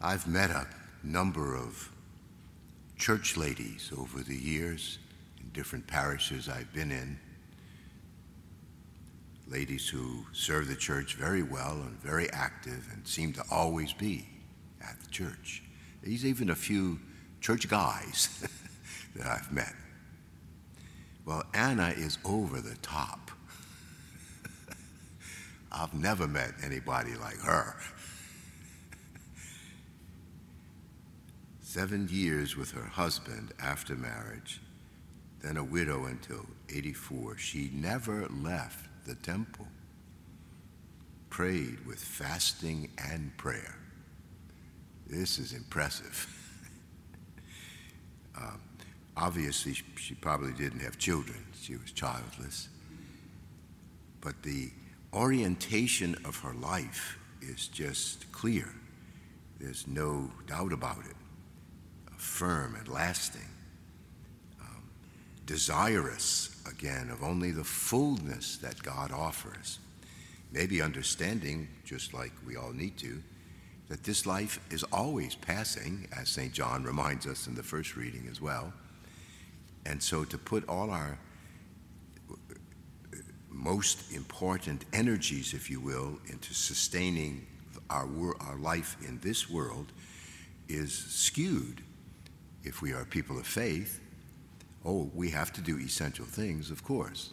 I've met a number of church ladies over the years in different parishes I've been in. Ladies who serve the church very well and very active and seem to always be at the church. There's even a few church guys that I've met. Well, Anna is over the top. I've never met anybody like her. Seven years with her husband after marriage, then a widow until 84. She never left the temple, prayed with fasting and prayer. This is impressive. um, obviously, she probably didn't have children, she was childless. But the orientation of her life is just clear. There's no doubt about it. Firm and lasting. Um, desirous, again, of only the fullness that God offers. Maybe understanding, just like we all need to, that this life is always passing, as St. John reminds us in the first reading as well. And so to put all our most important energies, if you will, into sustaining our, our life in this world is skewed. If we are people of faith, oh, we have to do essential things, of course.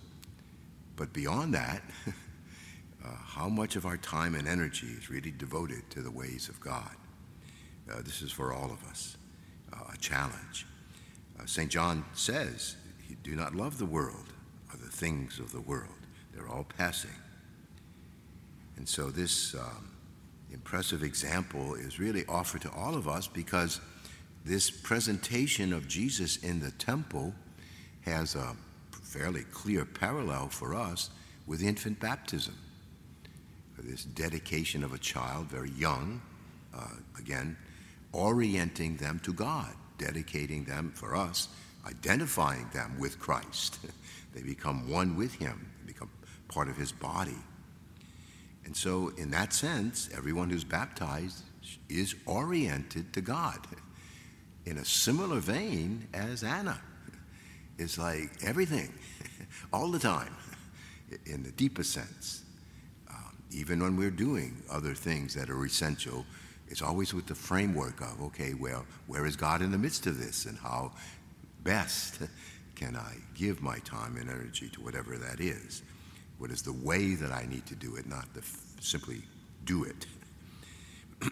But beyond that, uh, how much of our time and energy is really devoted to the ways of God? Uh, this is for all of us uh, a challenge. Uh, St. John says, Do not love the world or the things of the world. They're all passing. And so this um, impressive example is really offered to all of us because this presentation of Jesus in the temple has a fairly clear parallel for us with infant baptism. This dedication of a child, very young, uh, again, orienting them to God, dedicating them for us, identifying them with Christ. they become one with Him, they become part of his body. And so, in that sense, everyone who's baptized is oriented to God in a similar vein as Anna. It's like everything, all the time, in the deepest sense. Um, even when we're doing other things that are essential, it's always with the framework of, okay, well, where is God in the midst of this, and how best can I give my time and energy to whatever that is? What is the way that I need to do it, not the simply do it.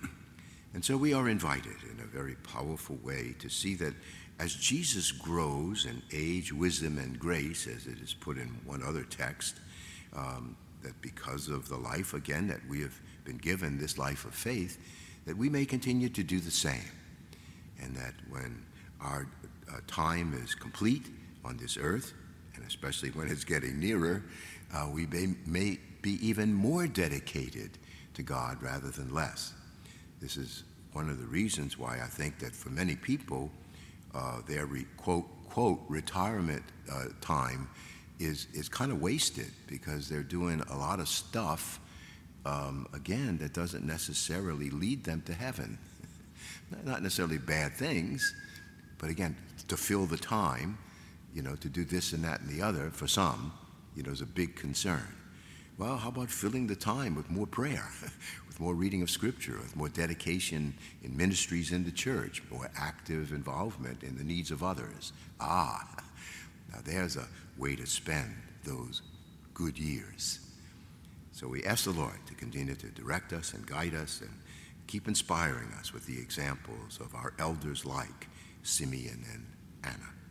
and so we are invited in a very powerful way to see that as Jesus grows in age, wisdom, and grace, as it is put in one other text, um, that because of the life, again, that we have been given, this life of faith, that we may continue to do the same. And that when our uh, time is complete on this earth, and especially when it's getting nearer, uh, we may, may be even more dedicated to God rather than less. This is one of the reasons why I think that for many people, uh, their re, quote, quote, retirement uh, time is, is kind of wasted because they're doing a lot of stuff, um, again, that doesn't necessarily lead them to heaven. Not necessarily bad things, but again, to fill the time, you know, to do this and that and the other for some, you know, is a big concern. Well, how about filling the time with more prayer, with more reading of Scripture, with more dedication in ministries in the church, more active involvement in the needs of others? Ah, now there's a way to spend those good years. So we ask the Lord to continue to direct us and guide us and keep inspiring us with the examples of our elders like Simeon and Anna.